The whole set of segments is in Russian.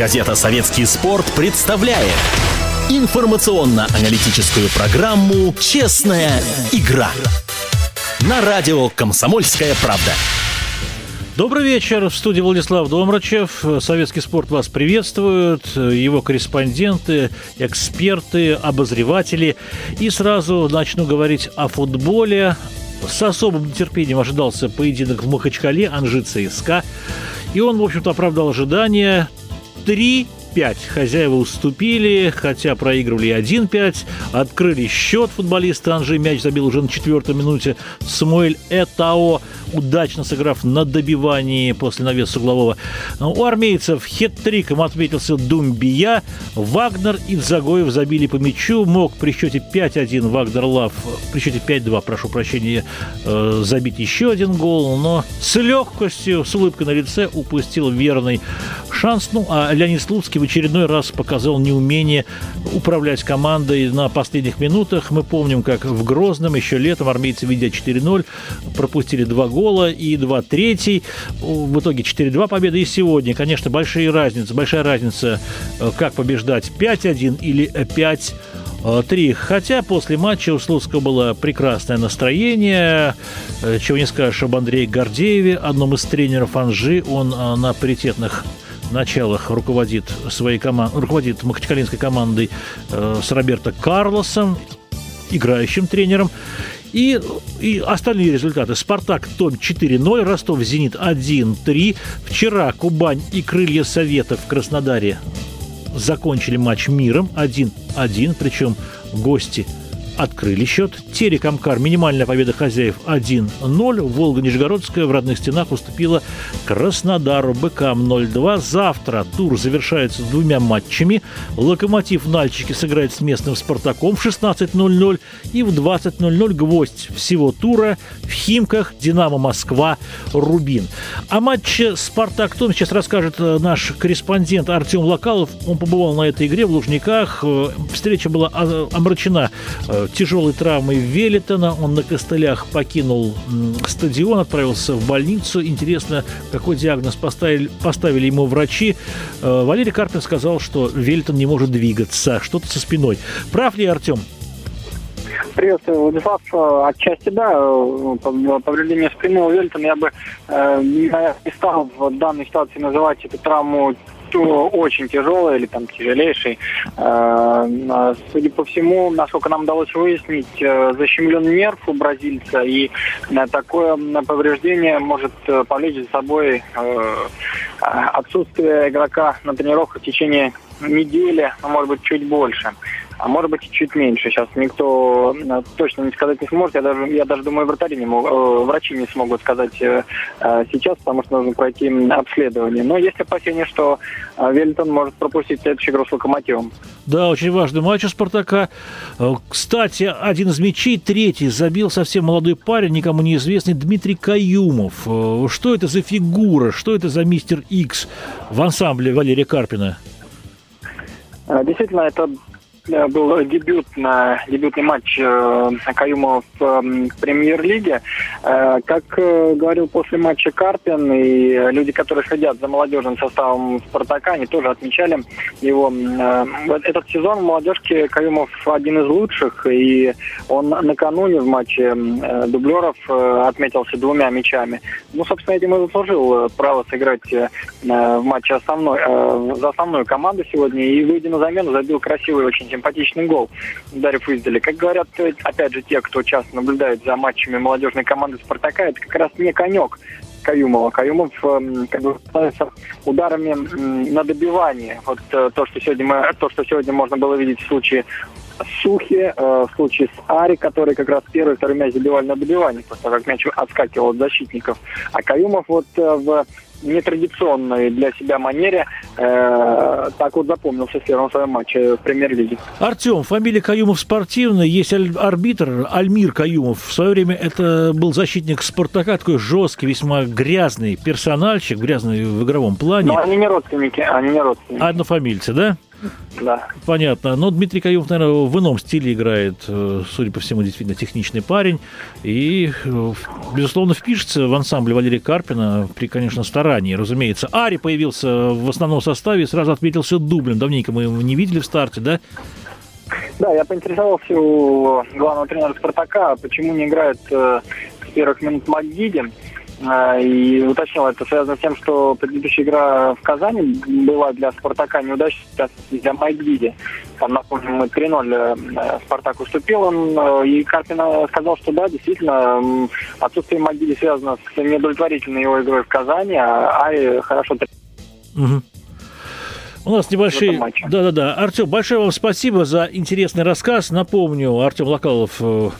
Газета «Советский спорт» представляет информационно-аналитическую программу «Честная игра» на радио «Комсомольская правда». Добрый вечер. В студии Владислав Домрачев. Советский спорт вас приветствует. Его корреспонденты, эксперты, обозреватели. И сразу начну говорить о футболе. С особым нетерпением ожидался поединок в Махачкале Анжи ЦСКА. И он, в общем-то, оправдал ожидания. Три 5. Хозяева уступили, хотя проигрывали 1-5. Открыли счет футболисты Анжи. Мяч забил уже на четвертой минуте Самуэль Этао, удачно сыграв на добивании после навеса углового. У армейцев хет-триком отметился Думбия. Вагнер и Дзагоев забили по мячу. Мог при счете 5-1 Вагнер Лав, при счете 5-2, прошу прощения, э, забить еще один гол, но с легкостью, с улыбкой на лице упустил верный шанс. Ну, а Леонид Слуцкий в очередной раз показал неумение управлять командой на последних минутах. Мы помним, как в Грозном еще летом армейцы, ведя 4-0, пропустили два гола и два третий. В итоге 4-2 победы и сегодня. Конечно, большая разница, большая разница, э, как побеждать 5-1 или 5 3. Хотя после матча у Слуцкого было прекрасное настроение. Э, чего не скажешь об Андрее Гордееве, одном из тренеров Анжи. Он э, на паритетных началах руководит своей командой, руководит махачкалинской командой э, с Роберто Карлосом, играющим тренером. И, и остальные результаты. «Спартак» Том 4-0, Ростов «Зенит» 1-3. Вчера Кубань и «Крылья Совета» в Краснодаре закончили матч миром 1-1, причем гости – открыли счет. Телекомкар минимальная победа хозяев 1-0. Волга-Нижегородская в родных стенах уступила Краснодару БКам 0-2. Завтра тур завершается двумя матчами. Локомотив Нальчики сыграет с местным Спартаком в 16.00 и в 20.00 гвоздь всего тура в Химках Динамо Москва Рубин. О матче Спартак Том сейчас расскажет э, наш корреспондент Артем Локалов. Он побывал на этой игре в Лужниках. Э, встреча была а, омрачена э, тяжелой травмой Велитона. Он на костылях покинул стадион, отправился в больницу. Интересно, какой диагноз поставили, поставили ему врачи. Э, Валерий Карпин сказал, что Велитон не может двигаться, что-то со спиной. Прав ли Артем? Приветствую, Владислав. Отчасти да, повреждение спины у Велитона я бы э, не стал в данной ситуации называть эту травму очень тяжелый или там тяжелейший. Э, судя по всему, насколько нам удалось выяснить, э, защемлен нерв у бразильца, и э, такое повреждение может повлечь за собой отсутствие игрока на тренировках в течение недели, а может быть чуть больше а может быть чуть меньше. Сейчас никто э, точно не сказать не сможет. Я даже, я даже думаю, вратари не мог, э, врачи не смогут сказать э, сейчас, потому что нужно пройти обследование. Но есть опасение, что Веллингтон может пропустить следующий игру с Локомотивом. Да, очень важный матч у «Спартака». Кстати, один из мячей, третий, забил совсем молодой парень, никому неизвестный, Дмитрий Каюмов. Что это за фигура? Что это за мистер Икс в ансамбле Валерия Карпина? Действительно, это был дебют на дебютный матч э, Каюма в э, премьер-лиге. Э, как э, говорил после матча Карпин и люди, которые следят за молодежным составом Спартака, они тоже отмечали его. Э, этот сезон в молодежке Каюмов один из лучших, и он накануне в матче э, дублеров э, отметился двумя мячами. Ну, собственно, этим и заслужил право сыграть э, в матче основной, э, за основную команду сегодня, и, выйдя на замену, забил красивый очень симпатичный гол, ударив издали. Как говорят, опять же, те, кто часто наблюдает за матчами молодежной команды «Спартака», это как раз не конек Каюмова. Каюмов э, как бы становится ударами на добивание. Вот э, то, что сегодня мы, то, что сегодня можно было видеть в случае Сухи, э, в случае с Ари, который как раз первый второй мяч забивали на добивание, после того, как мяч отскакивал от защитников. А Каюмов вот в нетрадиционной для себя манере э, так вот запомнился в первом своем матче в премьер-лиге. Артем, фамилия Каюмов спортивная, есть арбитр Альмир Каюмов. В свое время это был защитник Спартака, такой жесткий, весьма грязный персональчик, грязный в игровом плане. Но они не родственники, они не родственники. Однофамильцы, да? Да. Понятно. Но Дмитрий Каюмов, наверное, в ином стиле играет. Э, судя по всему, действительно техничный парень. И, э, безусловно, впишется в ансамбль Валерия Карпина при, конечно, старании. Разумеется, Ари появился в основном составе и сразу отметился дублем. Давненько мы его не видели в старте, да? Да, я поинтересовался у главного тренера «Спартака», почему не играет э, с первых минут Магиди. Э, и уточнил, это связано с тем, что предыдущая игра в Казани была для «Спартака» неудачной для Магиди. Там, напомню, мы 3-0 э, «Спартак» уступил. Он, э, и Карпин сказал, что да, действительно, отсутствие Магиди связано с неудовлетворительной его игрой в Казани, а Ари хорошо... Угу. У нас небольшие... Да-да-да. Артем, большое вам спасибо за интересный рассказ. Напомню, Артем Локалов, э,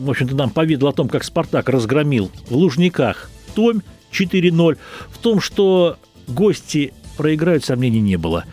в общем-то, нам поведал о том, как «Спартак» разгромил в Лужниках Томь 4-0. В том, что гости проиграют, сомнений не было.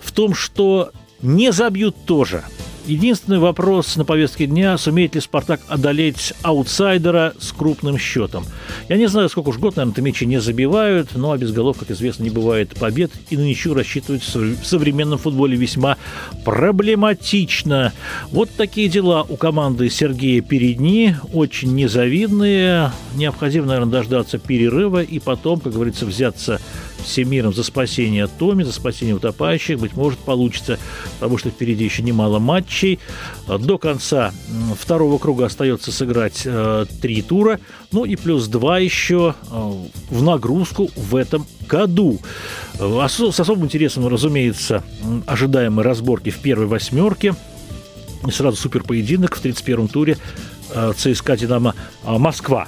В том, что не забьют тоже – Единственный вопрос на повестке дня – сумеет ли «Спартак» одолеть аутсайдера с крупным счетом. Я не знаю, сколько уж год, наверное, мячи не забивают, но без голов, как известно, не бывает побед, и на ничью рассчитывать в современном футболе весьма проблематично. Вот такие дела у команды Сергея Передни, очень незавидные. Необходимо, наверное, дождаться перерыва и потом, как говорится, взяться всем миром за спасение Томи, за спасение утопающих. Быть может, получится, потому что впереди еще немало матчей. До конца второго круга остается сыграть э, три тура. Ну и плюс два еще э, в нагрузку в этом году. Э, с особым интересом, разумеется, ожидаемые разборки в первой восьмерке. И сразу супер поединок в 31-м туре ЦСКА «Динамо» Москва.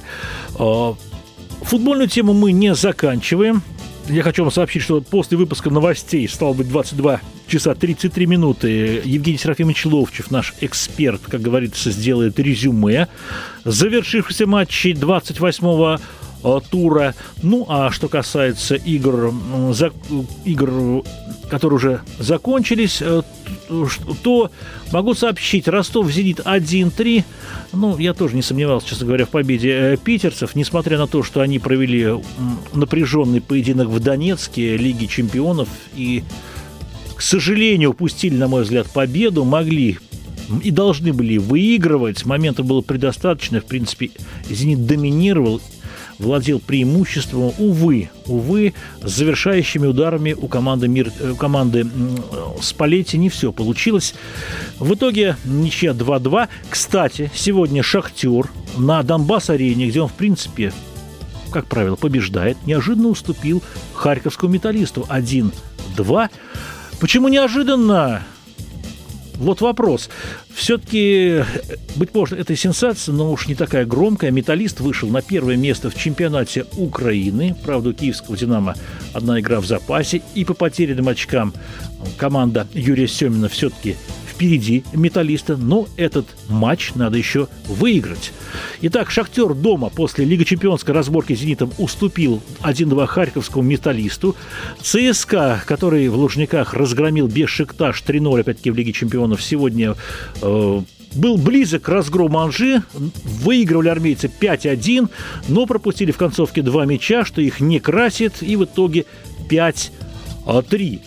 Футбольную тему мы не заканчиваем я хочу вам сообщить, что после выпуска новостей, стало быть, 22 часа 33 минуты, Евгений Серафимович Ловчев, наш эксперт, как говорится, сделает резюме завершившихся матчей 28 э, тура. Ну, а что касается игр, за, игр, которые уже закончились, э, то могу сообщить, Ростов-Зенит 1-3. Ну, я тоже не сомневался, честно говоря, в победе э, питерцев, несмотря на то, что они провели напряженный поединок в Донецке, Лиге чемпионов, и, к сожалению, упустили, на мой взгляд, победу, могли и должны были выигрывать. Моментов было предостаточно. В принципе, «Зенит» доминировал владел преимуществом, увы, увы, с завершающими ударами у команды, мир, у команды Спалетти не все получилось. В итоге ничья 2-2. Кстати, сегодня «Шахтер» на Донбасс-арене, где он, в принципе, как правило, побеждает, неожиданно уступил харьковскому металлисту 1-2. Почему неожиданно? Вот вопрос. Все-таки, быть может, это сенсация, но уж не такая громкая. Металлист вышел на первое место в чемпионате Украины. Правда, у киевского «Динамо» одна игра в запасе. И по потерянным очкам команда Юрия Семина все-таки впереди металлиста, но этот матч надо еще выиграть. Итак, «Шахтер» дома после Лиги Чемпионской разборки «Зенитом» уступил 1-2 харьковскому металлисту. ЦСКА, который в Лужниках разгромил Бешикташ 3-0, опять-таки в Лиге Чемпионов, сегодня э, был близок к разгрому Анжи, выигрывали армейцы 5-1, но пропустили в концовке два мяча, что их не красит, и в итоге 5-3.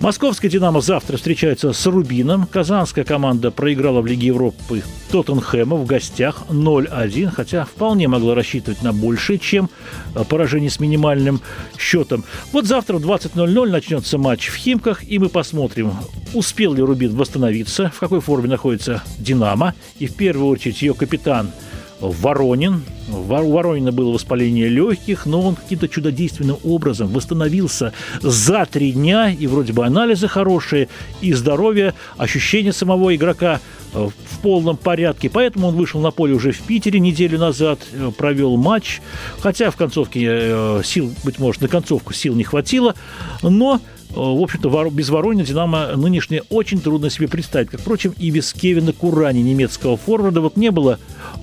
Московская «Динамо» завтра встречается с «Рубином». Казанская команда проиграла в Лиге Европы Тоттенхэма в гостях 0-1, хотя вполне могла рассчитывать на большее, чем э, поражение с минимальным счетом. Вот завтра в 20.00 начнется матч в Химках, и мы посмотрим, успел ли «Рубин» восстановиться, в какой форме находится «Динамо», и в первую очередь ее капитан – Воронин. У Воронина было воспаление легких, но он каким-то чудодейственным образом восстановился за три дня, и вроде бы анализы хорошие, и здоровье, ощущение самого игрока э, в полном порядке. Поэтому он вышел на поле уже в Питере неделю назад, э, провел матч, хотя в концовке э, сил, быть может, на концовку сил не хватило, но в общем-то, без Воронина «Динамо» нынешнее очень трудно себе представить. Как, впрочем, и без Кевина Курани, немецкого форварда. Вот не было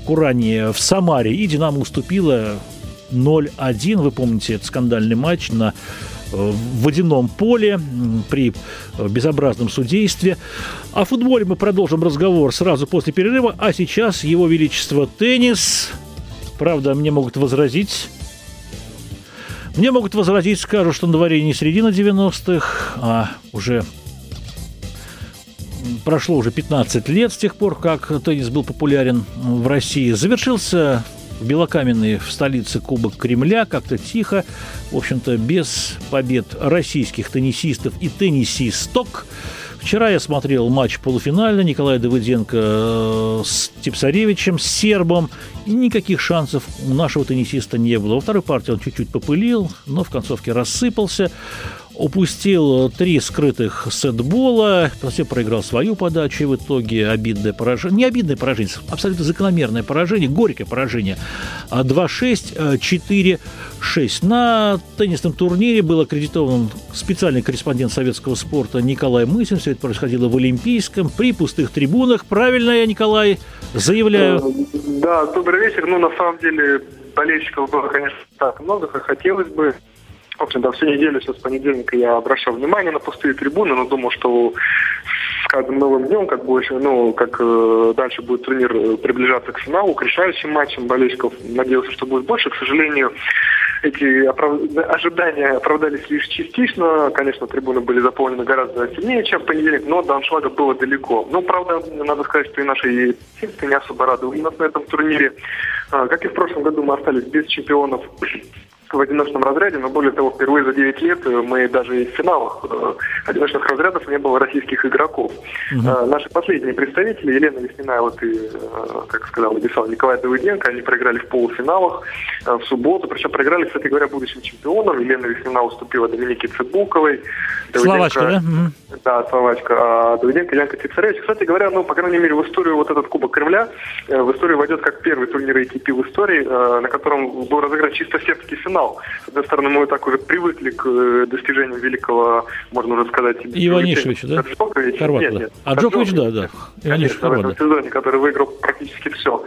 Курани в Самаре, и «Динамо» уступила 0-1. Вы помните этот скандальный матч на э, в водяном поле при э, безобразном судействе. О футболе мы продолжим разговор сразу после перерыва, а сейчас Его Величество теннис. Правда, мне могут возразить, мне могут возразить, скажут, что на дворе не середина 90-х, а уже прошло уже 15 лет с тех пор, как теннис был популярен в России. Завершился в Белокаменной в столице Кубок Кремля, как-то тихо, в общем-то, без побед российских теннисистов и теннисисток. Вчера я смотрел матч полуфинальный Николая Давыденко э, с Типсаревичем, с сербом, и никаких шансов у нашего теннисиста не было. Во второй партии он чуть-чуть попылил, но в концовке рассыпался упустил три скрытых сетбола, все проиграл свою подачу, и в итоге обидное поражение, не обидное поражение, абсолютно закономерное поражение, горькое поражение. 2-6, 4-6. На теннисном турнире был аккредитован специальный корреспондент советского спорта Николай Мысин. Все это происходило в Олимпийском, при пустых трибунах. Правильно я, Николай, заявляю? Да, добрый вечер. Ну, на самом деле, болельщиков было, конечно, так много, как хотелось бы. В общем-то, всю неделю, сейчас с понедельника я обращал внимание на пустые трибуны, но думал, что с каждым новым днем, как больше, ну, как э, дальше будет турнир э, приближаться к финалу, к решающим матчам болельщиков, надеялся, что будет больше. К сожалению, эти оправ... ожидания оправдались лишь частично. Конечно, трибуны были заполнены гораздо сильнее, чем в понедельник, но до аншлага было далеко. Ну, правда, надо сказать, что и наши сестры не особо радовали нас на этом турнире. А, как и в прошлом году, мы остались без чемпионов в одиночном разряде, но более того, впервые за 9 лет мы даже и в финалах э, одиночных разрядов не было российских игроков. Угу. Наши последние представители, Елена Весняная, вот и, э, как сказал, написал Николай Давыденко, они проиграли в полуфиналах в субботу, причем проиграли, кстати говоря, будущим чемпионом. Елена Весняна уступила Доминике Цыбуковой. Словачка, да? Да, словачка. А Давыденко Янка Тицаревич. Кстати говоря, ну, по крайней мере, в историю вот этот Кубок Кремля, в историю войдет как первый турнир ATP в истории, на котором был разыгран чисто сербский финал финал. С одной стороны, мы так уже привыкли к э, достижениям великого, можно уже сказать... Иванишевича, да? Хорват, нет, нет. А Джокович, да, да. Иванишевич, Хорват, в этом сезоне, который выиграл практически все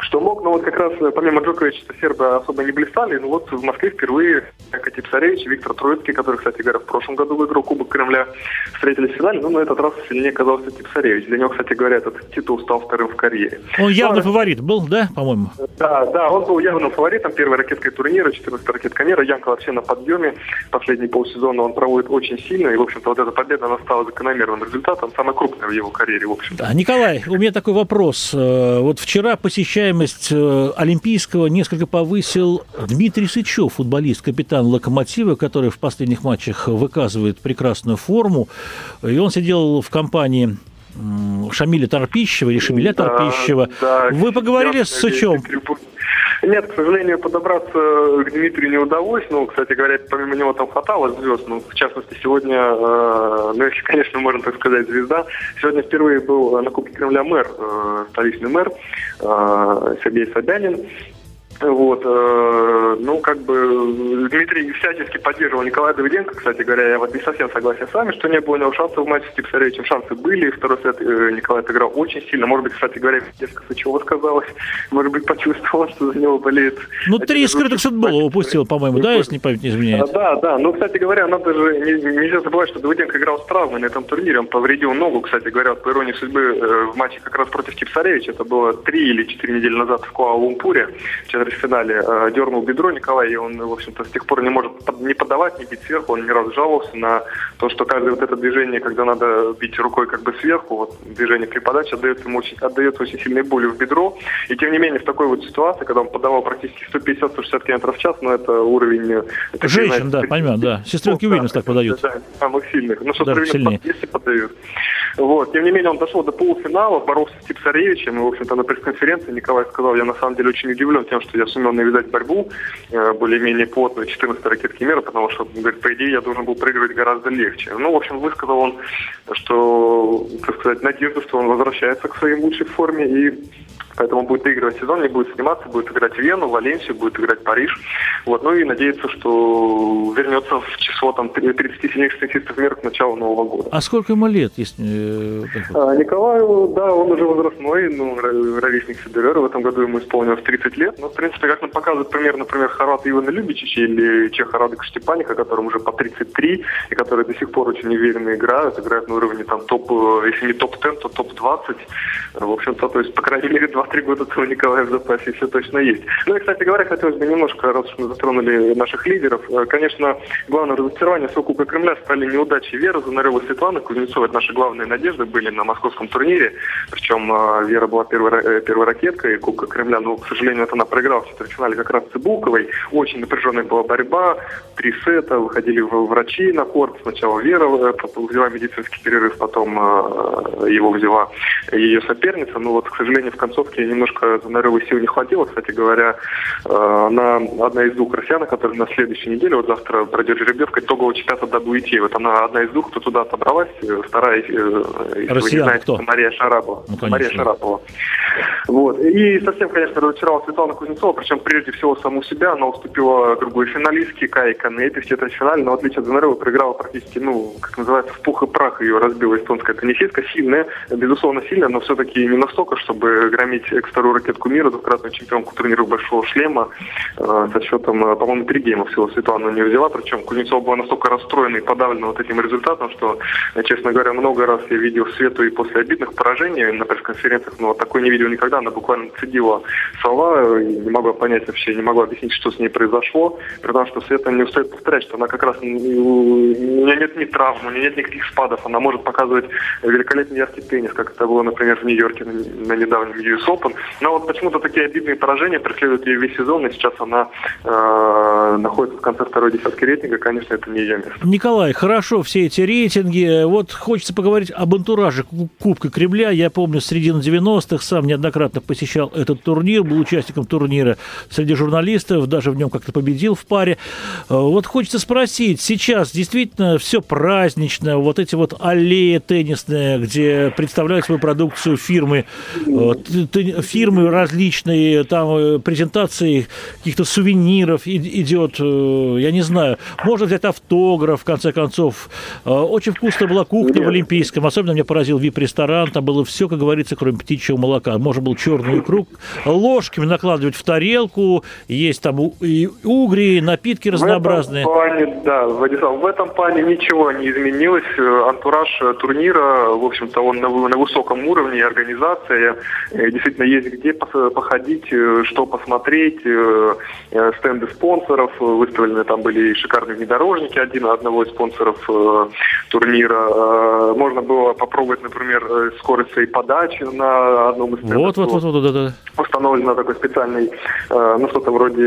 что мог, но вот как раз э, помимо Джоковича сербы особо не блистали, но вот в Москве впервые Катип Царевич, Виктор Троицкий, который, кстати говоря, в прошлом году выиграл Кубок Кремля, встретились в финале, но на этот раз сильнее оказался Типсаревич. Для него, кстати говоря, этот титул стал вторым в карьере. Он явно но, фаворит был, да, по-моему? Да, да, он был явным фаворитом первой ракеткой турнира, 14 ракетка мира. Янка вообще на подъеме. Последний полсезона он проводит очень сильно, и, в общем-то, вот эта победа, она стала закономерным результатом, самой крупной в его карьере, в общем. Да, Николай, у меня такой вопрос. Э, вот вчера посещаемость э, Олимпийского несколько повысил Дмитрий Сычев, футболист, капитан «Локомотива», который в последних матчах выказывает прекрасную форму. И он сидел в компании Шамиля Торпищева или Шамиля да, Торпищева. Да, Вы поговорили с Сычем? Нет, к сожалению, подобраться к Дмитрию не удалось. Ну, кстати говоря, помимо него там хватало звезд. Ну, в частности, сегодня, э, ну, если, конечно, можно так сказать, звезда. Сегодня впервые был на Кубке Кремля мэр, э, столичный мэр э, Сергей Собянин. Вот, э, ну, как бы Дмитрий всячески поддерживал Николая Давыденко, кстати говоря, я вот не совсем согласен с вами, что не было у него шансов в матче с Типсаревичем. Шансы были, второй сет э, Николай отыграл очень сильно. Может быть, кстати говоря, несколько чего сказалось. Может быть, почувствовал, что за него болеет. Ну, три скрытых сетбола упустил, по-моему, да, если не память не изменяет? А, да, да. Ну, кстати говоря, надо же не, нельзя забывать, что Давыденко играл с травмой на этом турнире. Он повредил ногу, кстати говоря, по иронии судьбы, э, в матче как раз против Типсаревича. Это было три или четыре недели назад в Куала-Лумпуре, в четвертьфинале дернул бедро Николай, и он, в общем-то, с тех пор не может не подавать, не бить сверху. Он не раз жаловался на то, что каждое вот это движение, когда надо бить рукой как бы сверху, вот движение при подаче отдает ему очень, отдает очень сильной боли в бедро. И тем не менее, в такой вот ситуации, когда он подавал практически 150-160 км в час, ну это уровень... Это, Женщин, знаете, да, поймем, да. Сестренки да, Уильямс так подают. Да, самых сильных. Ну, что сильнее. 200 подают. Вот. Тем не менее, он дошел до полуфинала, боролся с Типсаревичем, и, в общем-то, на пресс-конференции Николай сказал, я на самом деле очень удивлен тем, что я сумел навязать борьбу э, более-менее плотную 14 ракетки мира, потому что, говорит, по идее, я должен был проигрывать гораздо легче. Ну, в общем, высказал он, что, так сказать, надежда, что он возвращается к своей лучшей форме и Поэтому будет выигрывать сезон, не будет сниматься, будет играть в Вену, Валенсию, будет играть Париж. Вот. Ну и надеяться, что вернется в число там, 30 сильнейших теннисистов мира к началу Нового года. А сколько ему лет? Если... Э, а, Николаю, да, он уже возрастной, ну, ровесник Федерера. В этом году ему исполнилось 30 лет. Но, в принципе, как нам показывает пример, например, Харат Ивана Любичича или Чеха Радыка Штепаника, которому уже по 33, и которые до сих пор очень уверенно играют, играют на уровне там топ, если не топ-10, то топ-20. В общем-то, то есть, по крайней мере, 2-3 года у Николая в запасе все точно есть. Ну и, кстати говоря, хотелось бы немножко, раз уж мы затронули наших лидеров, конечно, главное разочарование с Кубка Кремля стали неудачи Веры Занарева Светланы Кузнецова. Это наши главные надежды были на московском турнире. Причем Вера была первой, первой ракеткой Кубка Кремля, но, к сожалению, это она проиграла в четвертьфинале как раз Цибулковой. Очень напряженная была борьба, три сета, выходили врачи на корт. Сначала Вера э, взяла медицинский перерыв, потом э, его взяла ее соперница. Но вот, к сожалению, в концовке немножко Занаревой сил не хватило. Кстати говоря, э, она одна из двух россиян, которые на следующей неделе, вот завтра пройдет жеребьевка итогового чемпионата WTA. Вот она одна из двух, кто туда отобралась. Вторая, если Россиян, вы не знаете, кто? Мария Шарапова. Ну, Мария Шарапова. Вот. И совсем, конечно, разочаровала Светлана Кузнецова, причем прежде всего саму себя. Она уступила другой финалистке Кай Канете в четвертьфинале, но в отличие от Занарова проиграла практически, ну, как называется, в пух и прах ее разбила эстонская теннисистка. Сильная, безусловно, сильная, но все-таки не настолько, чтобы громить экс-вторую ракетку мира, двукратную чемпионку турнира Большого шлема э, со счетом, э, по-моему, три гейма всего Светлана не взяла. Причем Кузнецова была настолько расстроена и подавлена вот этим результатом, что, честно говоря, много раз я видел Свету и после обидных поражений на пресс-конференциях, но вот такой не видел никогда. Она буквально цедила слова, и не могла понять вообще, не могла объяснить, что с ней произошло, при том, что Света не устает повторять, что она как раз, у нее нет ни травм, у нее нет никаких спадов, она может показывать великолепный яркий теннис, как это было, например, в Нью-Йорке на недавнем US Open. Но вот почему-то такие обидные поражения преследуют ее весь сезон, и сейчас она э, находится в конце второй десятки рейтинга, конечно, это не ее место. Николай, хорошо все эти рейтинги. Вот хочется поговорить об антураже Кубка Кремля. Я помню, с середины 90-х сам неоднократно посещал этот турнир, был участником турнира среди журналистов, даже в нем как-то победил в паре. Э, вот хочется спросить, сейчас действительно все празднично, вот эти вот аллеи теннисные, где представляют свою продукцию фирмы, э, фирмы различные, там э, презентации каких-то сувениров идет, я не знаю, можно взять автограф, в конце концов. Очень вкусная была кухня в Олимпийском, особенно меня поразил вип-ресторан, там было все, как говорится, кроме птичьего молока. Можно было черную икру ложками накладывать в тарелку, есть там и угри, напитки разнообразные. В этом плане, да, Владислав, в этом плане ничего не изменилось. Антураж турнира, в общем-то, он на, на высоком уровне, организация. Э, действительно, есть где походить, э, что посмотреть. Э, стенды спонсоров выставлены, там были шикарные внедорожники один, одного из спонсоров турнира. Можно было попробовать, например, скорость своей подачи на одном из стендов. Вот, вот, вот, вот, да, да. Установлено такой специальный, ну, что-то вроде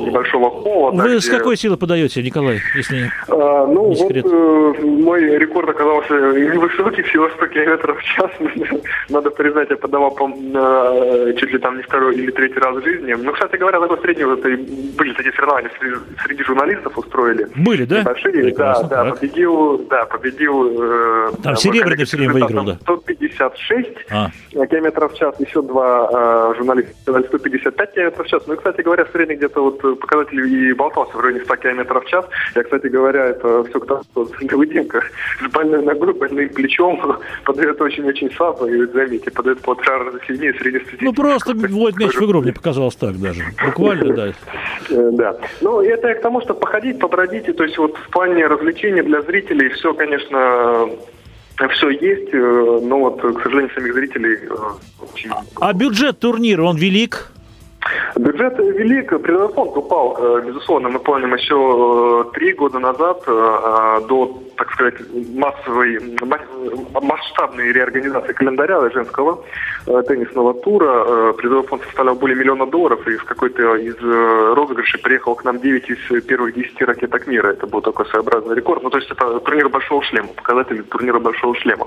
небольшого холода. Вы где... с какой силы подаете, Николай, если а, Ну, не вот э, мой рекорд оказался невысокий, всего 100 км в час. Надо признать, я подавал по, э, чуть ли там не второй или третий раз в жизни. Ну, кстати говоря, такой средний, вот, были такие соревнования среди, среди журналистов устроили. Были, да? Большие, да, да, так. победил, да, победил... Э, там серебряный все время выиграл, да? 156 а. км в час, еще два э, журналиста 155 км в час. Ну и, кстати говоря, средний где-то вот показатель и болтался в районе 100 км в час. Я, кстати говоря, это все к тому, что Давыденко с больной ногой, больным плечом подает очень-очень слабо. И, заметьте, подает по раза сильнее среди Ну, просто вот мяч в игру, мне показалось так даже. Буквально, да. Э, да. Ну, это к тому, что походить, побродить, то есть вот в плане развлечений для зрителей все, конечно, все есть, э, но вот, к сожалению, самих зрителей э, очень... А бюджет турнира, он велик? Бюджет велик, фонд упал, э, безусловно. Мы помним еще э, три года назад э, до, так сказать, массовой, масштабной реорганизации календаря женского теннисного тура. Призовой фонд составлял более миллиона долларов, и в какой-то из розыгрышей приехал к нам 9 из первых 10 ракеток мира. Это был такой своеобразный рекорд. Ну, то есть это турнир большого шлема, показатель турнира большого шлема.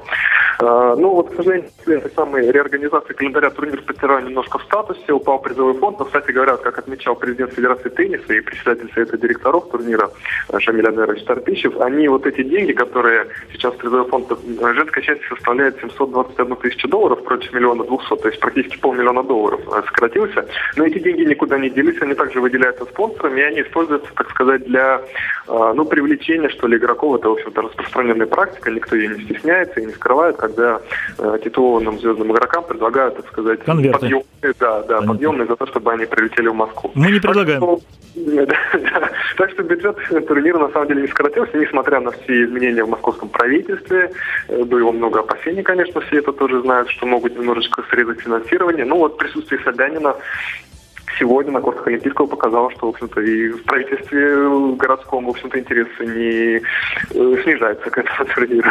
Ну, вот, к сожалению, этой самой реорганизации календаря турнир потерял немножко в статусе, упал призовой фонд, но, кстати говоря, как отмечал президент Федерации тенниса и председатель Совета директоров турнира э, Шамиль Адерович Тарпищев, они вот эти деньги, которые сейчас призовой фонд э, женской части составляет 721 тысячу долларов против миллиона двухсот, то есть практически полмиллиона долларов э, сократился. Но эти деньги никуда не делись, они также выделяются спонсорами, и они используются, так сказать, для ну, привлечения, что ли, игроков. Это, в общем-то, распространенная практика, никто ее не стесняется и не скрывает, когда титулованным звездным игрокам предлагают, так сказать, Конверты. подъемные, да, да, подъемные за то, чтобы они прилетели в Москву. Мы не предлагаем. Так что бюджет турнира на самом деле не сократился, несмотря на все изменения в московском правительстве. Э, было много опасений, конечно, все это тоже знают, что могут немножечко срезать финансирование. Ну вот присутствие Собянина сегодня на кортах Олимпийского показало, что, в общем-то, и в правительстве городском, в общем-то, интересы не э, снижаются к этому турниру.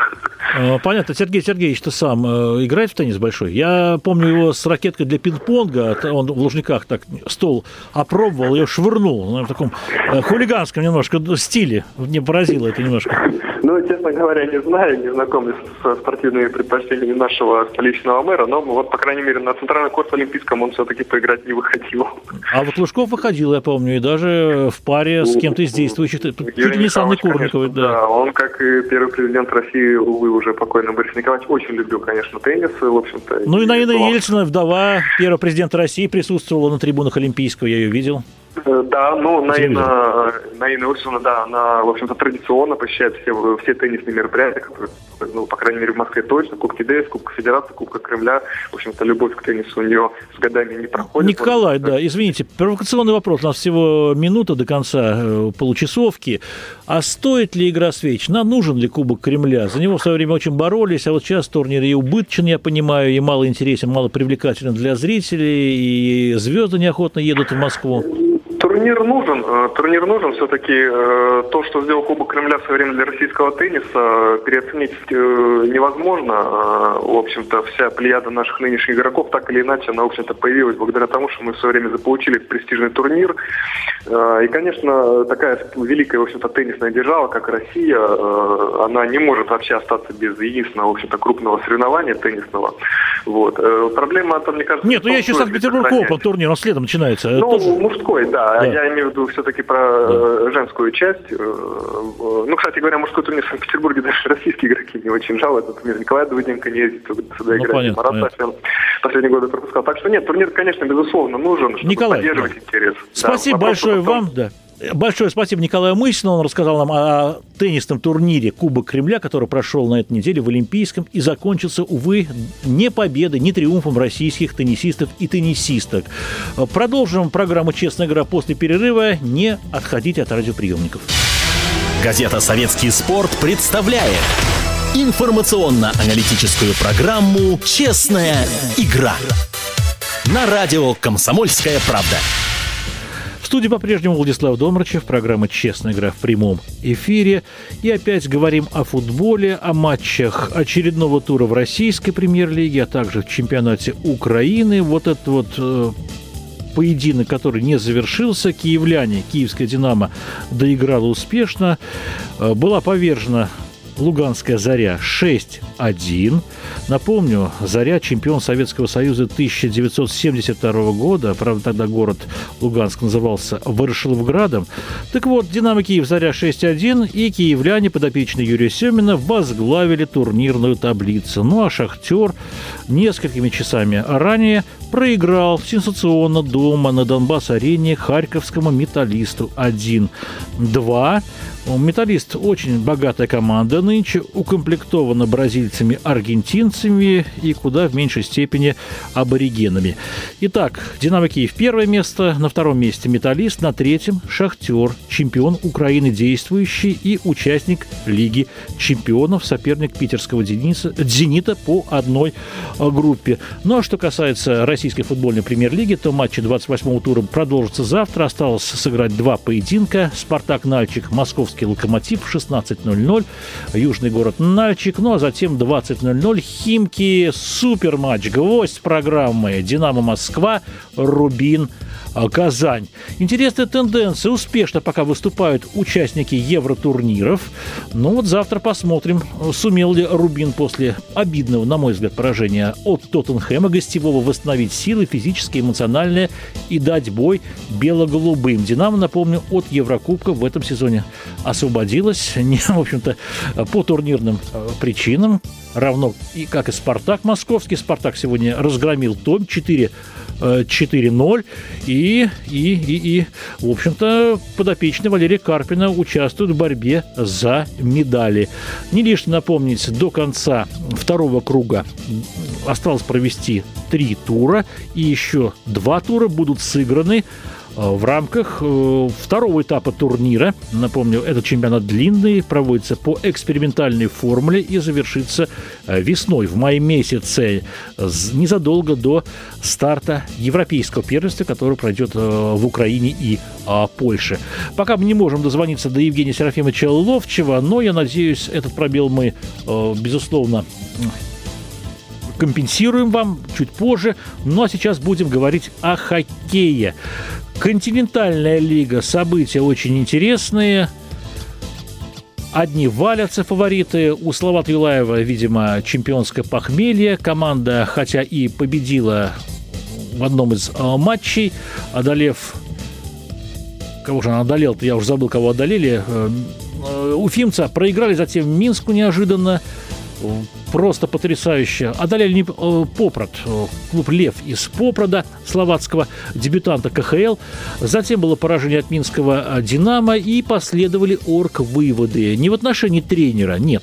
А, понятно. Сергей Сергеевич, ты сам э, играет в теннис большой? Я помню его с ракеткой для пинг-понга. Он в Лужниках так стол опробовал, ее швырнул. В таком э, хулиганском немножко стиле. Мне поразило это немножко. Ну, честно говоря, не знаю, не знаком с спортивными предпочтениями нашего столичного мэра, но вот, по крайней мере, на центральный корт Олимпийском он все-таки поиграть не выходил. А вот Лужков выходил, я помню, и даже в паре с кем-то из действующих. Чуть ли не с Анной Курниковой, да. да. Он, как и первый президент России, увы, уже покойный Борис Николаевич, очень любил, конечно, теннис, в общем-то. Ну и Наина Ельцина, вдова первого президента России, присутствовала на трибунах Олимпийского, я ее видел. Э, да, ну, Наина, Наина Урсуна, да, она, в общем-то, традиционно посещает все, все теннисные мероприятия, которые, ну, по крайней мере, в Москве точно, Кубки ДС, Кубка Федерации, Кубка Кремля. В общем-то, любовь к теннису у нее с годами не проходит. Николай, да, извините, провокационный вопрос. У нас всего минута до конца э, получасовки. А стоит ли игра свеч? Нам нужен ли Кубок Кремля? За него в свое время очень боролись, а вот сейчас турнир и убыточен, я понимаю, и мало интересен, мало привлекателен для зрителей, и звезды неохотно едут в Москву. tout Турнир нужен. Э, турнир нужен. Все-таки э, то, что сделал Кубок Кремля в свое время для российского тенниса, переоценить э, невозможно. В общем-то, вся плеяда наших нынешних игроков, так или иначе, она, в общем-то, появилась благодаря тому, что мы в свое время заполучили престижный турнир. И, конечно, такая великая, в общем-то, теннисная держава, как Россия, она не может вообще остаться без единственного, в общем-то, крупного соревнования теннисного. Вот. Проблема, там, мне кажется... Нет, ну я еще Санкт-Петербург Опен турнир, он следом начинается. Ну, Тоже... мужской, да. Да, я имею в виду все-таки про да. Э, женскую часть. Э, ну, кстати говоря, мужской турнир в Санкт-Петербурге даже российские игроки не очень жалуют. Например, Николай Давыденко не ездит сюда играть. Ну, понятно, Марат понятно. последние годы пропускал. Так что нет, турнир, конечно, безусловно, нужен, чтобы Николай, поддерживать да. интерес. Спасибо да, большое вам. Да. Большое спасибо Николаю Мысину. Он рассказал нам о теннисном турнире Кубок Кремля, который прошел на этой неделе в Олимпийском и закончился, увы, не победой, не триумфом российских теннисистов и теннисисток. Продолжим программу «Честная игра» после перерыва. Не отходите от радиоприемников. Газета «Советский спорт» представляет информационно-аналитическую программу «Честная игра» на радио «Комсомольская правда» студии по-прежнему Владислав Домрачев, программа «Честная игра» в прямом эфире. И опять говорим о футболе, о матчах очередного тура в российской премьер-лиге, а также в чемпионате Украины. Вот этот вот э, поединок, который не завершился. Киевляне, киевская «Динамо» доиграла успешно. Э, была повержена Луганская «Заря» 6-1. Напомню, «Заря» – чемпион Советского Союза 1972 года. Правда, тогда город Луганск назывался Ворошиловградом. Так вот, «Динамо Киев» «Заря» 6-1 и киевляне, подопечные Юрия Семина, возглавили турнирную таблицу. Ну а «Шахтер» несколькими часами ранее проиграл сенсационно дома на Донбасс-арене харьковскому металлисту 1-2. Металлист очень богатая команда нынче, укомплектована бразильцами-аргентинцами и куда в меньшей степени аборигенами. Итак, Динамо Киев первое место, на втором месте Металлист, на третьем Шахтер, чемпион Украины действующий и участник Лиги чемпионов, соперник питерского Зенита по одной группе. Ну а что касается российской футбольной премьер-лиги, то матчи 28-го тура продолжатся завтра. Осталось сыграть два поединка. «Спартак-Нальчик», Московский Московский «Локомотив» 16.00, Южный город Нальчик, ну а затем 20.00 Химки, суперматч, гвоздь программы «Динамо Москва», «Рубин», Казань. Интересная тенденция. Успешно пока выступают участники евротурниров. Ну вот завтра посмотрим, сумел ли Рубин после обидного, на мой взгляд, поражения от Тоттенхэма гостевого восстановить силы физические, эмоциональные и дать бой бело-голубым. Динамо, напомню, от Еврокубка в этом сезоне освободилась. Не, в общем-то, по турнирным э, причинам. Равно и как и Спартак московский. Спартак сегодня разгромил Том 4 4-0. И, и, и, и, в общем-то, подопечный Валерия Карпина участвует в борьбе за медали. Не лишне напомнить, до конца второго круга осталось провести три тура, и еще два тура будут сыграны в рамках э, второго этапа турнира. Напомню, этот чемпионат длинный, проводится по экспериментальной формуле и завершится э, весной, в мае месяце, незадолго до старта европейского первенства, которое пройдет в Украине и Польше. Пока мы не можем дозвониться до Евгения Серафимовича Ловчева, но я надеюсь, этот пробел мы, безусловно, компенсируем вам чуть позже. Ну а сейчас будем говорить о хоккее. Континентальная лига. События очень интересные. Одни валятся фавориты. У Славата Юлаева, видимо, чемпионское похмелье. Команда, хотя и победила в одном из э, матчей, одолев... Кого же она одолела-то? Я уже забыл, кого одолели. Э, э, уфимца проиграли затем Минску неожиданно просто потрясающе. Одолели не, э, Попрод, э, клуб «Лев» из Попрода, словацкого дебютанта КХЛ. Затем было поражение от минского э, «Динамо» и последовали орг-выводы. Не в отношении тренера, нет.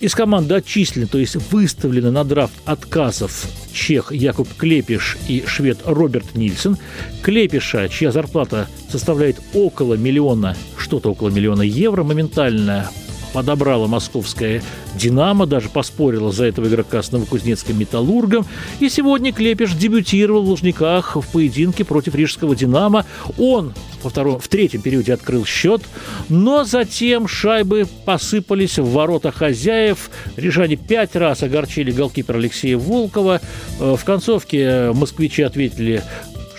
Из команды отчислены, то есть выставлены на драфт отказов чех Якуб Клепиш и швед Роберт Нильсон. Клепиша, чья зарплата составляет около миллиона, что-то около миллиона евро, моментально подобрала московская «Динамо», даже поспорила за этого игрока с новокузнецким «Металлургом». И сегодня Клепеш дебютировал в Лужниках в поединке против рижского «Динамо». Он во втором, в третьем периоде открыл счет, но затем шайбы посыпались в ворота хозяев. Рижане пять раз огорчили голкипера Алексея Волкова. Э, в концовке москвичи ответили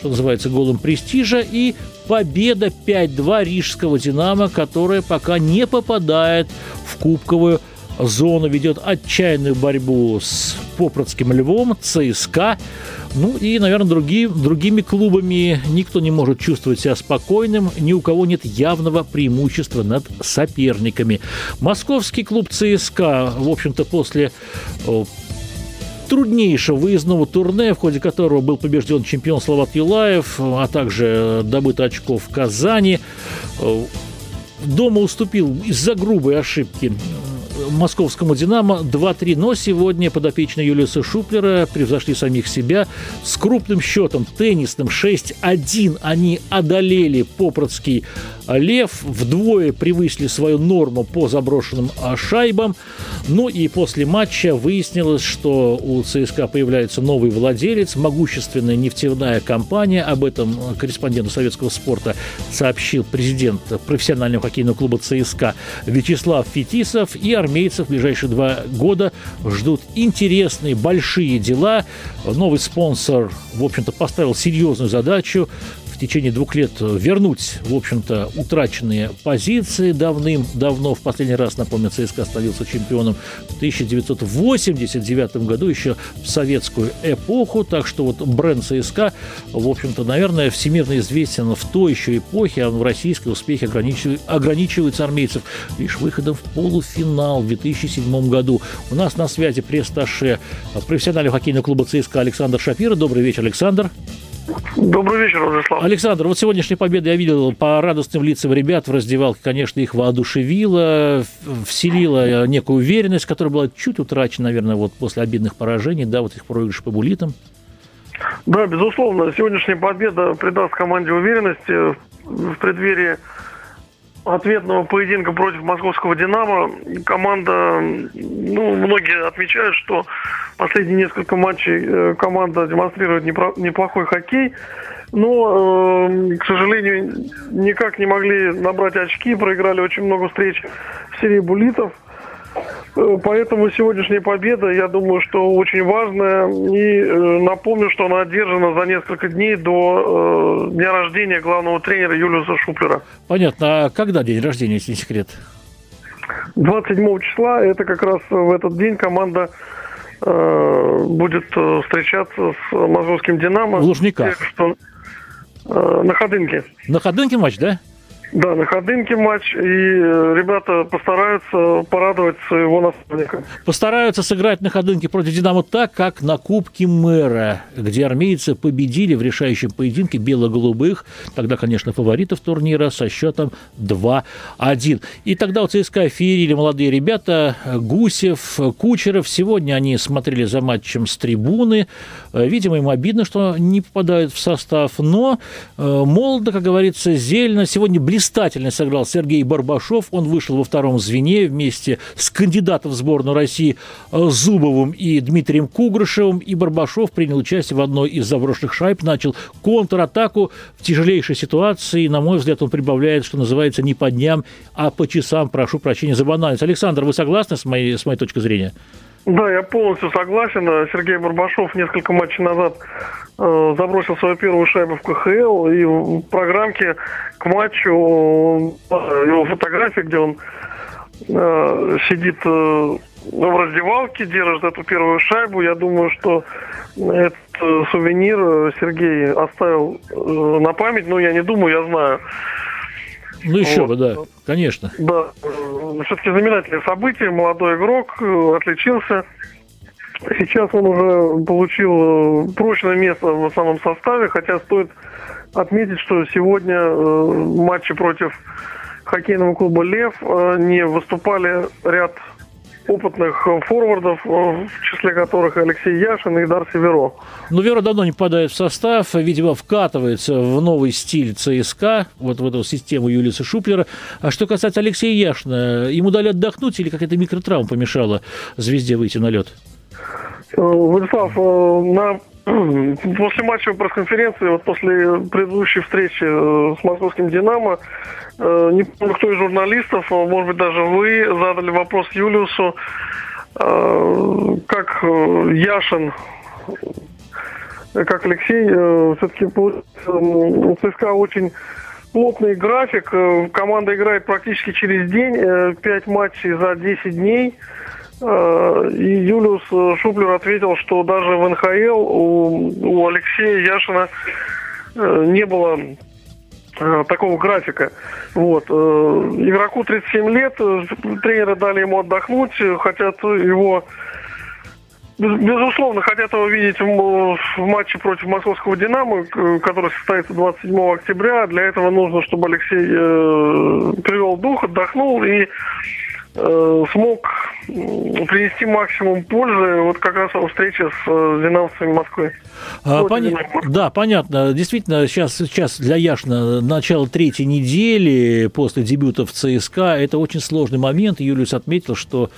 что называется, голым престижа, и победа 5-2 рижского «Динамо», которая пока не попадает в кубковую зону, ведет отчаянную борьбу с Попродским Львом, ЦСКА, ну и, наверное, другие, другими клубами никто не может чувствовать себя спокойным, ни у кого нет явного преимущества над соперниками. Московский клуб ЦСКА, в общем-то, после труднейшего выездного турне, в ходе которого был побежден чемпион Словат Юлаев, а также добыто очков в Казани. Дома уступил из-за грубой ошибки московскому «Динамо» 2-3, но сегодня подопечные Юлиуса Шуплера превзошли самих себя. С крупным счетом теннисным 6-1 они одолели Попроцкий Лев, вдвое превысили свою норму по заброшенным а, шайбам. Ну и после матча выяснилось, что у ЦСКА появляется новый владелец, могущественная нефтяная компания. Об этом корреспонденту советского спорта сообщил президент профессионального хоккейного клуба ЦСКА Вячеслав Фетисов и армейцев в ближайшие два года ждут интересные большие дела. Новый спонсор, в общем-то, поставил серьезную задачу течение двух лет вернуть, в общем-то, утраченные позиции давным-давно. В последний раз, напомню, ЦСКА становился чемпионом в 1989 году, еще в советскую эпоху. Так что вот бренд ЦСКА, в общем-то, наверное, всемирно известен в той еще эпохе, а в российской успехе ограничивает, ограничивается армейцев лишь выходом в полуфинал в 2007 году. У нас на связи пресс-таше профессионального хоккейного клуба ЦСКА Александр Шапира. Добрый вечер, Александр. Добрый вечер, Владислав. Александр, вот сегодняшняя победа я видел по радостным лицам ребят в раздевалке, конечно, их воодушевила, вселила некую уверенность, которая была чуть утрачена, наверное, вот после обидных поражений, да, вот их проигрыш по булитам. Да, безусловно, сегодняшняя победа придаст команде уверенности в преддверии ответного поединка против московского «Динамо». Команда, ну, многие отмечают, что последние несколько матчей э, команда демонстрирует неплохой хоккей, но, э, к сожалению, никак не могли набрать очки, проиграли очень много встреч в серии булитов – Э, поэтому сегодняшняя победа, я думаю, что очень важная. И э, напомню, что она одержана за несколько дней до дня рождения главного тренера Юлиуса Шуплера. Понятно. А когда день рождения, если не секрет? 27 числа, это как раз в этот день команда будет встречаться с московским «Динамо». В Лужниках? Что, э, на Ходынке. На Ходынке матч, да? Да, на Ходынке матч, и э, ребята постараются порадовать своего наставника. Постараются сыграть на Ходынке против «Динамо» так, как на Кубке мэра, где армейцы победили в решающем поединке бело-голубых, тогда, конечно, фаворитов турнира со счетом 2-1. И тогда у ЦСКА феерили молодые ребята, Гусев, Кучеров. Сегодня они смотрели за матчем с трибуны. Видимо, им обидно, что не попадают в состав, но э, молодо, как говорится, зельно. Сегодня блистательно сыграл Сергей Барбашов. Он вышел во втором звене вместе с кандидатом в сборную России э, Зубовым и Дмитрием Кугрышевым. И Барбашов принял участие в одной из заброшенных шайб, начал контратаку в тяжелейшей ситуации. И, на мой взгляд, он прибавляет, что называется, не по дням, а по часам. Прошу прощения за банальность. Александр, вы согласны с моей, с моей точки зрения? Да, я полностью согласен. Сергей Барбашов несколько матчей назад э, забросил свою первую шайбу в КХЛ, и в программке к матчу э, его фотография, где он э, сидит э, в раздевалке, держит эту первую шайбу. Я думаю, что этот э, сувенир Сергей оставил э, на память. Ну, я не думаю, я знаю. Ну, еще вот. бы, да, конечно. Да, все-таки знаменательное событие. Молодой игрок э, отличился. Сейчас он уже получил э, прочное место в основном составе, хотя стоит отметить, что сегодня э, матчи против хоккейного клуба «Лев» не выступали ряд опытных э, форвардов, э, в числе которых Алексей Яшин и Дар Северо. Ну, Вера давно не попадает в состав, видимо, вкатывается в новый стиль ЦСКА, вот в эту систему Юлиса Шуплера. А что касается Алексея Яшина, ему дали отдохнуть или какая-то микротравма помешала звезде выйти на лед? Э, Владислав, на После матча пресс-конференции, вот после предыдущей встречи с московским «Динамо», Э, не помню, кто из журналистов, а, может быть, даже вы задали вопрос Юлиусу, э, как э, Яшин, как Алексей, все-таки у ЦСКА очень плотный график. Команда играет практически через день, 5 матчей за 10 дней. И Юлиус Шуплер ответил, что даже в НХЛ у, у Алексея Яшина не было Э, такого графика. Вот. Э, игроку 37 лет, э, тренеры дали ему отдохнуть, хотят его Безусловно, хотят его видеть в матче против московского «Динамо», который состоится 27 октября. Для этого нужно, чтобы Алексей привел дух, отдохнул и смог принести максимум пользы вот как раз во встрече с «Динамовцами Москвы». А, Пон... Да, понятно. Действительно, сейчас, сейчас для Яшина начало третьей недели после дебюта в ЦСКА. Это очень сложный момент. Юлиус отметил, что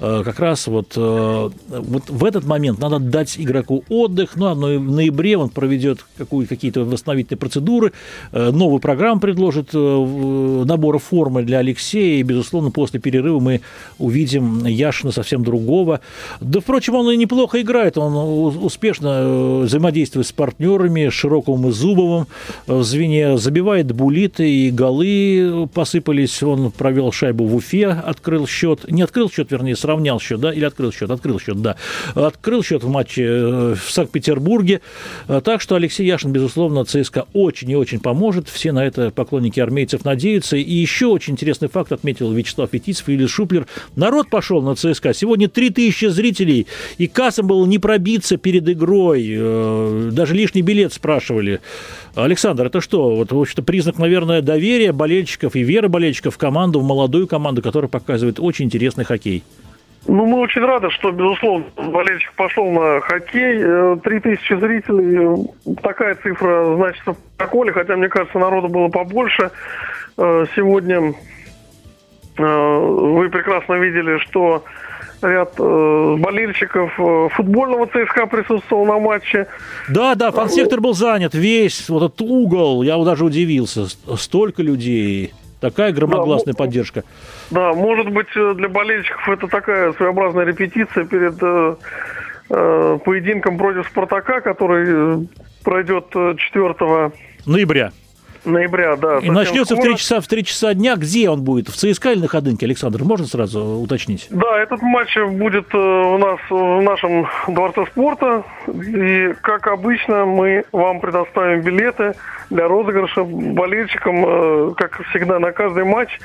э, как раз вот, э, вот в этот момент надо дать игроку отдых. Ну, а в ноябре он проведет какую, какие-то восстановительные процедуры, э, новую программу предложит э, набора формы для Алексея. И, безусловно, после перерыва мы увидим Яшина совсем другого. Да, впрочем, он и неплохо играет. Он успешно э, взаимодействует с партнерами, Широковым и Зубовым в звене, забивает булиты и голы посыпались. Он провел шайбу в Уфе, открыл счет. Не открыл счет, вернее, сравнял счет, да, или открыл счет? Открыл счет, да. Открыл счет в матче э, в Санкт-Петербурге. Так что Алексей Яшин, безусловно, ЦСКА очень и очень поможет. Все на это поклонники армейцев надеются. И еще очень интересный факт отметил Вячеслав Фетицев и Илья Шуплер. Народ пошел на ЦСКА. Сегодня 3000 зрителей. И кассам было не пробиться перед игрой. Э, даже лишний билет спрашивали. Александр, это что? Вот, в общем-то, признак, наверное, доверия болельщиков и веры болельщиков в команду, в молодую команду, которая показывает очень интересный хоккей. Ну, мы очень рады, что, безусловно, болельщик пошел на хоккей. 3000 э, зрителей, э, такая цифра значится в протоколе, хотя, мне кажется, народу было побольше. Сегодня вы прекрасно видели, что ряд э, болельщиков э, футбольного ЦСКА присутствовал на матче. Да, да, фан-сектор был занят весь, вот этот угол, я даже удивился, столько людей. Такая громогласная да, поддержка. Да, может быть, э, для болельщиков это такая своеобразная репетиция перед э, э, поединком против «Спартака», который пройдет 4 ноября. Ноября, да. И начнется скоро. в 3 часа в 3 часа дня. Где он будет? В ЦСКА или на Ходынке, Александр? Можно сразу уточнить? Да, этот матч будет э, у нас в нашем Дворце спорта. И, как обычно, мы вам предоставим билеты для розыгрыша болельщикам, э, как всегда, на каждый матч.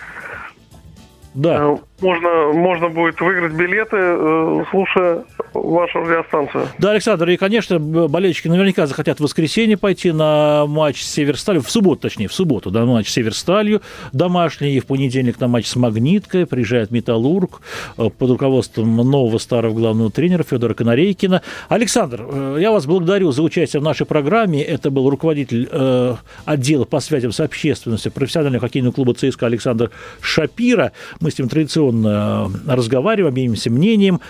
Да. Можно, можно будет выиграть билеты, э, слушая вашу радиостанцию. Да, Александр, и, конечно, болельщики наверняка захотят в воскресенье пойти на матч с Северсталью, в субботу, точнее, в субботу, да, матч с Северсталью домашний, и в понедельник на матч с Магниткой, приезжает Металлург э, под руководством нового старого главного тренера Федора Конорейкина. Александр, э, я вас благодарю за участие в нашей программе. Это был руководитель э, отдела по связям с общественностью профессионального хоккейного клуба ЦСКА Александр Шапира. Мы с ним традиционно традиционно разговариваем, обменимся мнением.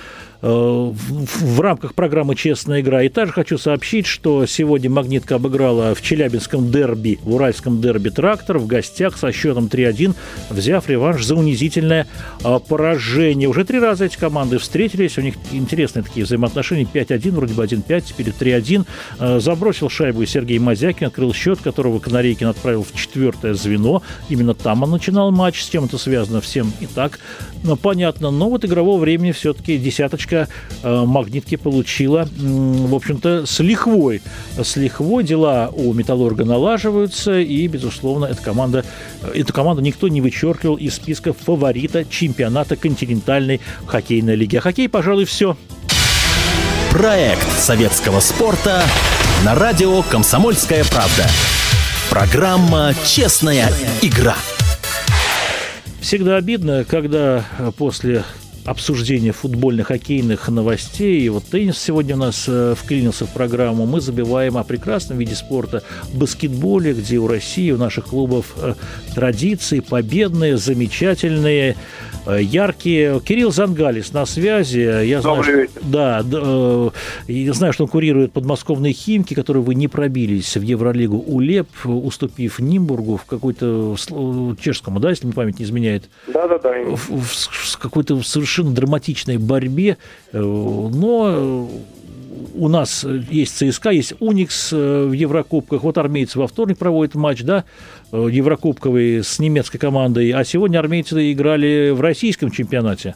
Э, в рамках программы «Честная игра». И также хочу сообщить, что сегодня «Магнитка» обыграла в Челябинском дерби, в Уральском дерби «Трактор» в гостях со счетом 3-1, взяв реванш за унизительное э, поражение. Уже три раза эти команды встретились, у них интересные такие взаимоотношения. 5-1, вроде бы 1-5, теперь 3-1. Э, забросил шайбу Сергей Мазякин, открыл счет, которого Конорейкин отправил в четвертое звено. Именно там он начинал матч, с чем это связано, всем и так но понятно. Но вот игрового времени все-таки десяточка девочка э, магнитки получила, в общем-то, с лихвой. С лихвой дела у Металлурга налаживаются, и, безусловно, эта команда, э, эту команду никто не вычеркивал из списка фаворита чемпионата континентальной хоккейной лиги. А хоккей, пожалуй, все. Проект советского спорта на радио «Комсомольская правда». Программа «Честная игра». Всегда обидно, когда после обсуждения футбольных, хоккейных новостей. И вот теннис сегодня у нас э, вклинился в программу. Мы забиваем о прекрасном виде спорта баскетболе, где у России, у наших клубов э, традиции победные, замечательные, э, яркие. Кирилл Зангалис на связи. Я знаю, что, да, да, я знаю, что он курирует подмосковные Химки, которые вы не пробились в Евролигу УЛЕП, уступив Нимбургу в какой-то чешскому, да, если мне память не изменяет. Да, да, да. В, в, в какой-то совершенно совершенно драматичной борьбе, э, но у нас есть ЦСКА, есть Уникс э, в Еврокубках. Вот армейцы во вторник проводят матч, да, э, Еврокубковый с немецкой командой. А сегодня армейцы играли в российском чемпионате.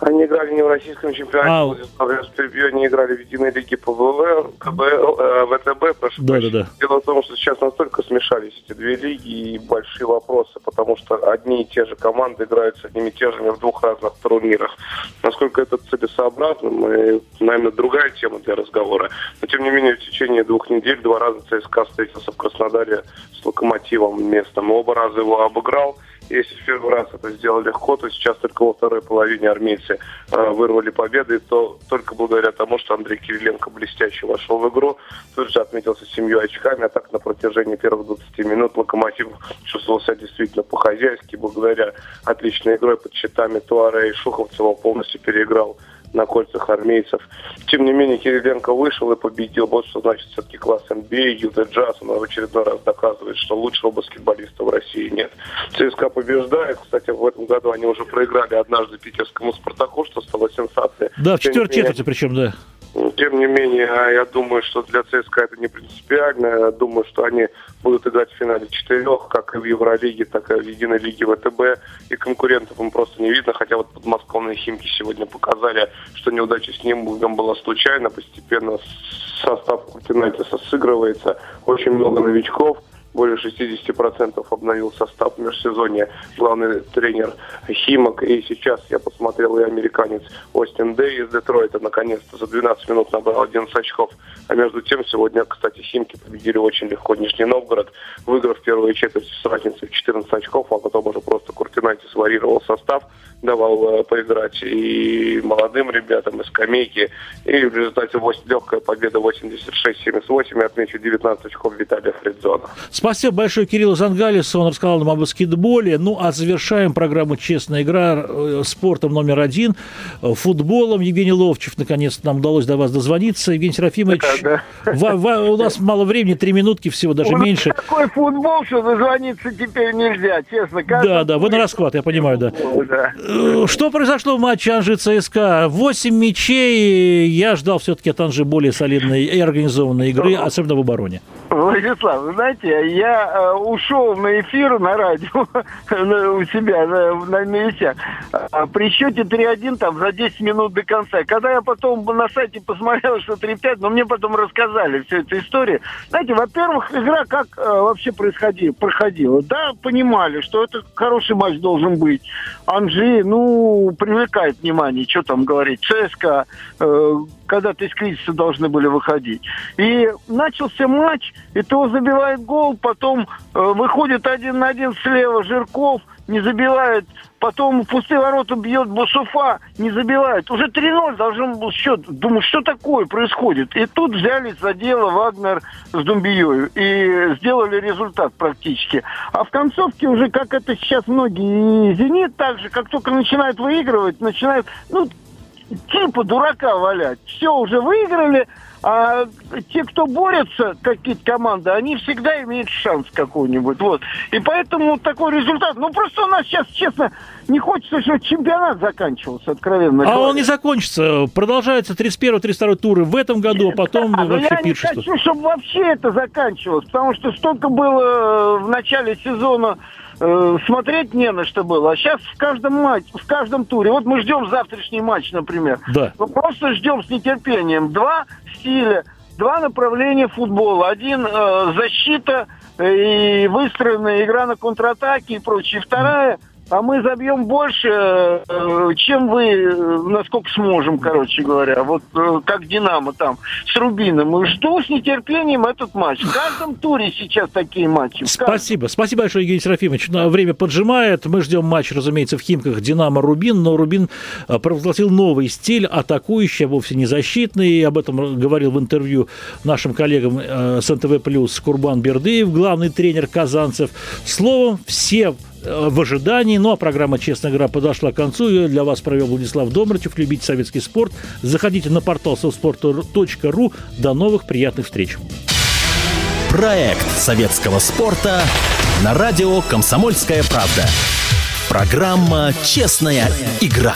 Они играли не в российском чемпионате, а... они играли в единой лиге ПВВ, КБ, э, ВТБ, прошу да, да, да. Дело в том, что сейчас настолько смешались эти две лиги и большие вопросы, потому что одни и те же команды играют с одними и те же в двух разных турнирах. Насколько это целесообразно, мы, наверное, другая тема для разговора. Но, тем не менее, в течение двух недель два раза ЦСКА встретился в Краснодаре с Локомотивом местным. Оба раза его обыграл. Если в первый раз это сделал легко, то сейчас только во второй половине армейцы э, вырвали победы, то только благодаря тому, что Андрей Кириленко блестяще вошел в игру, тут же отметился семью очками, а так на протяжении первых 20 минут Локомотив чувствовал себя действительно по-хозяйски, благодаря отличной игрой под щитами Туаре и Шуховцева полностью переиграл на кольцах армейцев. Тем не менее, Кириленко вышел и победил. Вот что значит все-таки класс NBA, Юта Джаз. Он в очередной раз доказывает, что лучшего баскетболиста в России нет. ЦСКА побеждает. Кстати, в этом году они уже проиграли однажды питерскому «Спартаку», что стало сенсацией. Да, в четвертой четверти причем, да. Тем не менее, я думаю, что для ЦСКА это не принципиально. Я думаю, что они будут играть в финале четырех, как и в Евролиге, так и в Единой лиге ВТБ. И конкурентов им просто не видно. Хотя вот подмосковные Химки сегодня показали, что неудача с ним была случайно. Постепенно состав Культинайтиса сыгрывается. Очень много новичков более 60% обновил состав в межсезонье главный тренер Химок. И сейчас я посмотрел и американец Остин Дэй из Детройта наконец-то за 12 минут набрал 11 очков. А между тем сегодня, кстати, Химки победили очень легко Нижний Новгород, выиграв первую четверть с разницей в 14 очков, а потом уже просто Куртинайтис варьировал состав, давал э, поиграть и молодым ребятам, и скамейки. И в результате 8, легкая победа 86-78 и отмечу 19 очков Виталия Фридзона. Спасибо большое Кириллу Зангалису, он рассказал нам об баскетболе. Ну, а завершаем программу «Честная игра» э, спортом номер один, э, футболом. Евгений Ловчев, наконец-то нам удалось до вас дозвониться. Евгений Серафимович, да, да. у нас мало времени, три минутки всего, даже у меньше. Такой футбол, что дозвониться теперь нельзя, честно. Да, да, вы на расклад, я понимаю, да. да. Э, что произошло в матче Анжи ЦСКА? Восемь мячей. Я ждал все-таки от Анжи более солидной и организованной игры, особенно в обороне. Владислав, вы знаете, я э, ушел на эфир на радио у себя на, на, вещах а при счете 3-1 там за 10 минут до конца. Когда я потом на сайте посмотрел, что 3-5, но мне потом рассказали всю эту историю. Знаете, во-первых, игра как э, вообще происходила, проходила. Да, понимали, что это хороший матч должен быть. Анжи, ну, привлекает внимание, что там говорить. ЦСКА, э, когда-то из кризиса должны были выходить. И начался матч, и то забивает гол, потом э, выходит один на один слева Жирков, не забивает, потом в пустые ворота бьет Бусуфа, не забивает. Уже 3-0 должен был счет. Думаю, что такое происходит? И тут взялись за дело Вагнер с Думбией и сделали результат практически. А в концовке уже, как это сейчас многие, и «Зенит» также, как только начинает выигрывать, начинает, ну, типа дурака валять. Все, уже выиграли, а те, кто борются, какие-то команды, они всегда имеют шанс какой-нибудь. Вот. И поэтому такой результат. Ну, просто у нас сейчас, честно, не хочется, чтобы чемпионат заканчивался, откровенно. А говоря. он не закончится. Продолжается 31-32 туры в этом году, а потом да, вообще я пиршество. Я не хочу, чтобы вообще это заканчивалось, потому что столько было в начале сезона Э, смотреть не на что было. А сейчас в каждом матче, в каждом туре. Вот мы ждем завтрашний матч, например. Да. Мы просто ждем с нетерпением. Два стиля, два направления футбола. Один э, защита э, и выстроенная игра на контратаке и прочее. Вторая а мы забьем больше, э, чем вы, э, насколько сможем, короче говоря. Вот э, как «Динамо» там с Рубином. И жду с нетерпением этот матч. В каждом туре сейчас такие матчи. Спасибо. Спасибо большое, Евгений Серафимович. Время поджимает. Мы ждем матч, разумеется, в Химках «Динамо-Рубин», но Рубин провозгласил новый стиль, атакующий, а вовсе не защитный. Об этом говорил в интервью нашим коллегам с НТВ+, Курбан Бердыев, главный тренер казанцев. Словом, все в ожидании. Ну а программа «Честная игра» подошла к концу. Ее для вас провел Владислав Домрачев. Любите советский спорт. Заходите на портал совспорт.ру. До новых приятных встреч. Проект советского спорта на радио «Комсомольская правда». Программа «Честная игра».